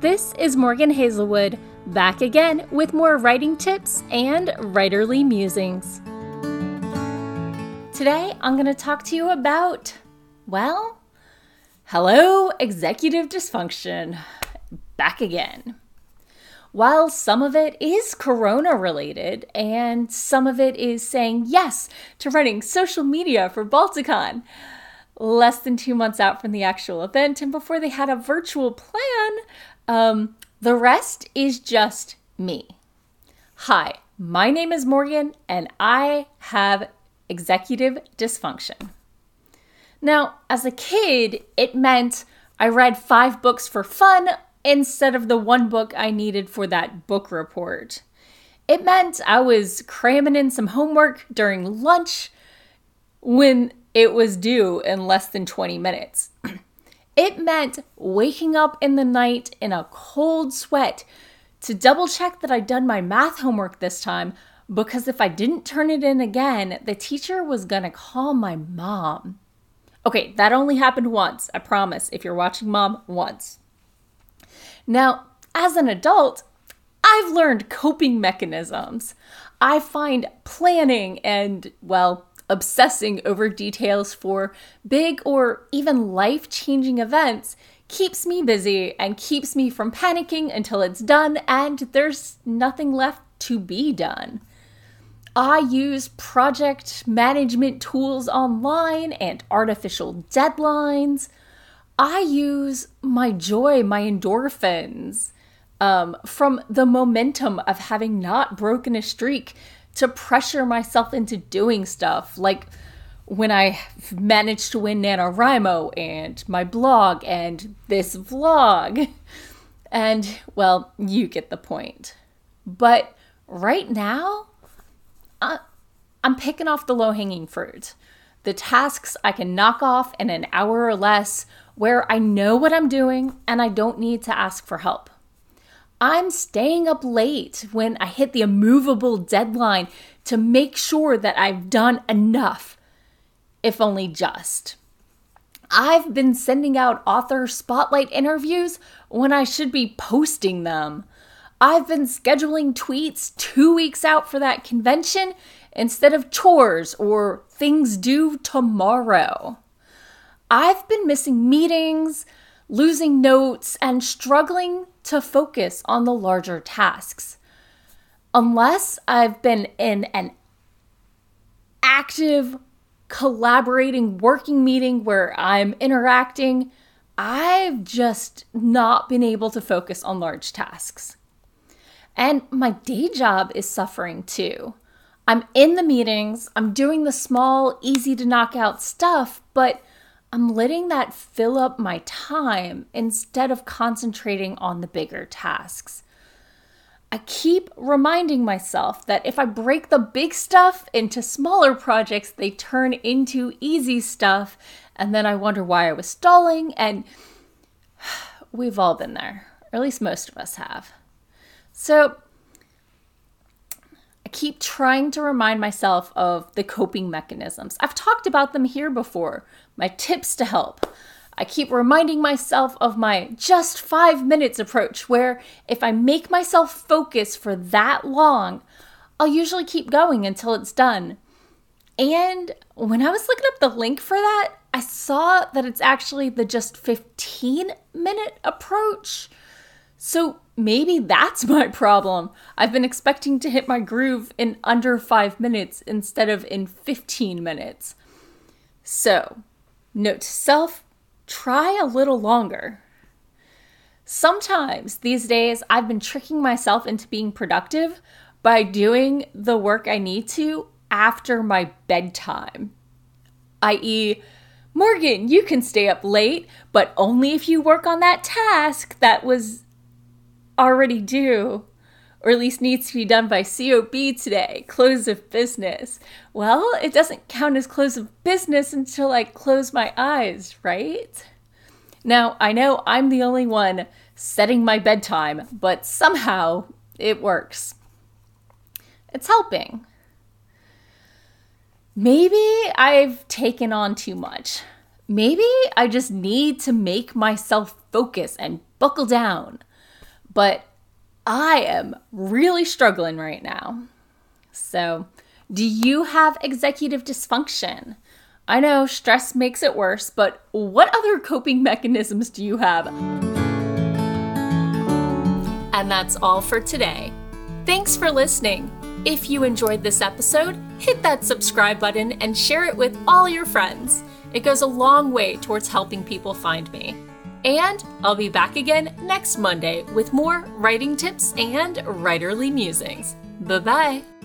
This is Morgan Hazelwood, back again with more writing tips and writerly musings. Today, I'm going to talk to you about, well, hello, executive dysfunction. Back again. While some of it is corona related and some of it is saying yes to running social media for Balticon, less than two months out from the actual event and before they had a virtual plan, um, the rest is just me. Hi, my name is Morgan and I have executive dysfunction. Now, as a kid, it meant I read five books for fun instead of the one book I needed for that book report. It meant I was cramming in some homework during lunch when it was due in less than 20 minutes. it meant waking up in the night in a cold sweat to double check that I'd done my math homework this time because if I didn't turn it in again, the teacher was gonna call my mom. Okay, that only happened once, I promise, if you're watching mom, once. Now, as an adult, I've learned coping mechanisms. I find planning and, well, obsessing over details for big or even life changing events keeps me busy and keeps me from panicking until it's done and there's nothing left to be done. I use project management tools online and artificial deadlines. I use my joy, my endorphins um, from the momentum of having not broken a streak to pressure myself into doing stuff. Like when I managed to win NaNoWriMo and my blog and this vlog. And well, you get the point. But right now, I, I'm picking off the low hanging fruit. The tasks I can knock off in an hour or less where I know what I'm doing and I don't need to ask for help. I'm staying up late when I hit the immovable deadline to make sure that I've done enough, if only just. I've been sending out author spotlight interviews when I should be posting them. I've been scheduling tweets two weeks out for that convention instead of chores or things due tomorrow. I've been missing meetings, losing notes, and struggling to focus on the larger tasks. Unless I've been in an active, collaborating, working meeting where I'm interacting, I've just not been able to focus on large tasks. And my day job is suffering too. I'm in the meetings, I'm doing the small, easy to knock out stuff, but I'm letting that fill up my time instead of concentrating on the bigger tasks. I keep reminding myself that if I break the big stuff into smaller projects, they turn into easy stuff, and then I wonder why I was stalling. And we've all been there, or at least most of us have. So keep trying to remind myself of the coping mechanisms. I've talked about them here before, my tips to help. I keep reminding myself of my just five minutes approach, where if I make myself focus for that long, I'll usually keep going until it's done. And when I was looking up the link for that, I saw that it's actually the just 15 minute approach. So maybe that's my problem. I've been expecting to hit my groove in under five minutes instead of in 15 minutes. So, note to self try a little longer. Sometimes these days, I've been tricking myself into being productive by doing the work I need to after my bedtime, i.e., Morgan, you can stay up late, but only if you work on that task that was already due, or at least needs to be done by COB today, close of business. Well, it doesn't count as close of business until I close my eyes, right? Now, I know I'm the only one setting my bedtime, but somehow it works. It's helping. Maybe I've taken on too much. Maybe I just need to make myself focus and buckle down. But I am really struggling right now. So, do you have executive dysfunction? I know stress makes it worse, but what other coping mechanisms do you have? And that's all for today. Thanks for listening. If you enjoyed this episode, hit that subscribe button and share it with all your friends. It goes a long way towards helping people find me. And I'll be back again next Monday with more writing tips and writerly musings. Bye bye.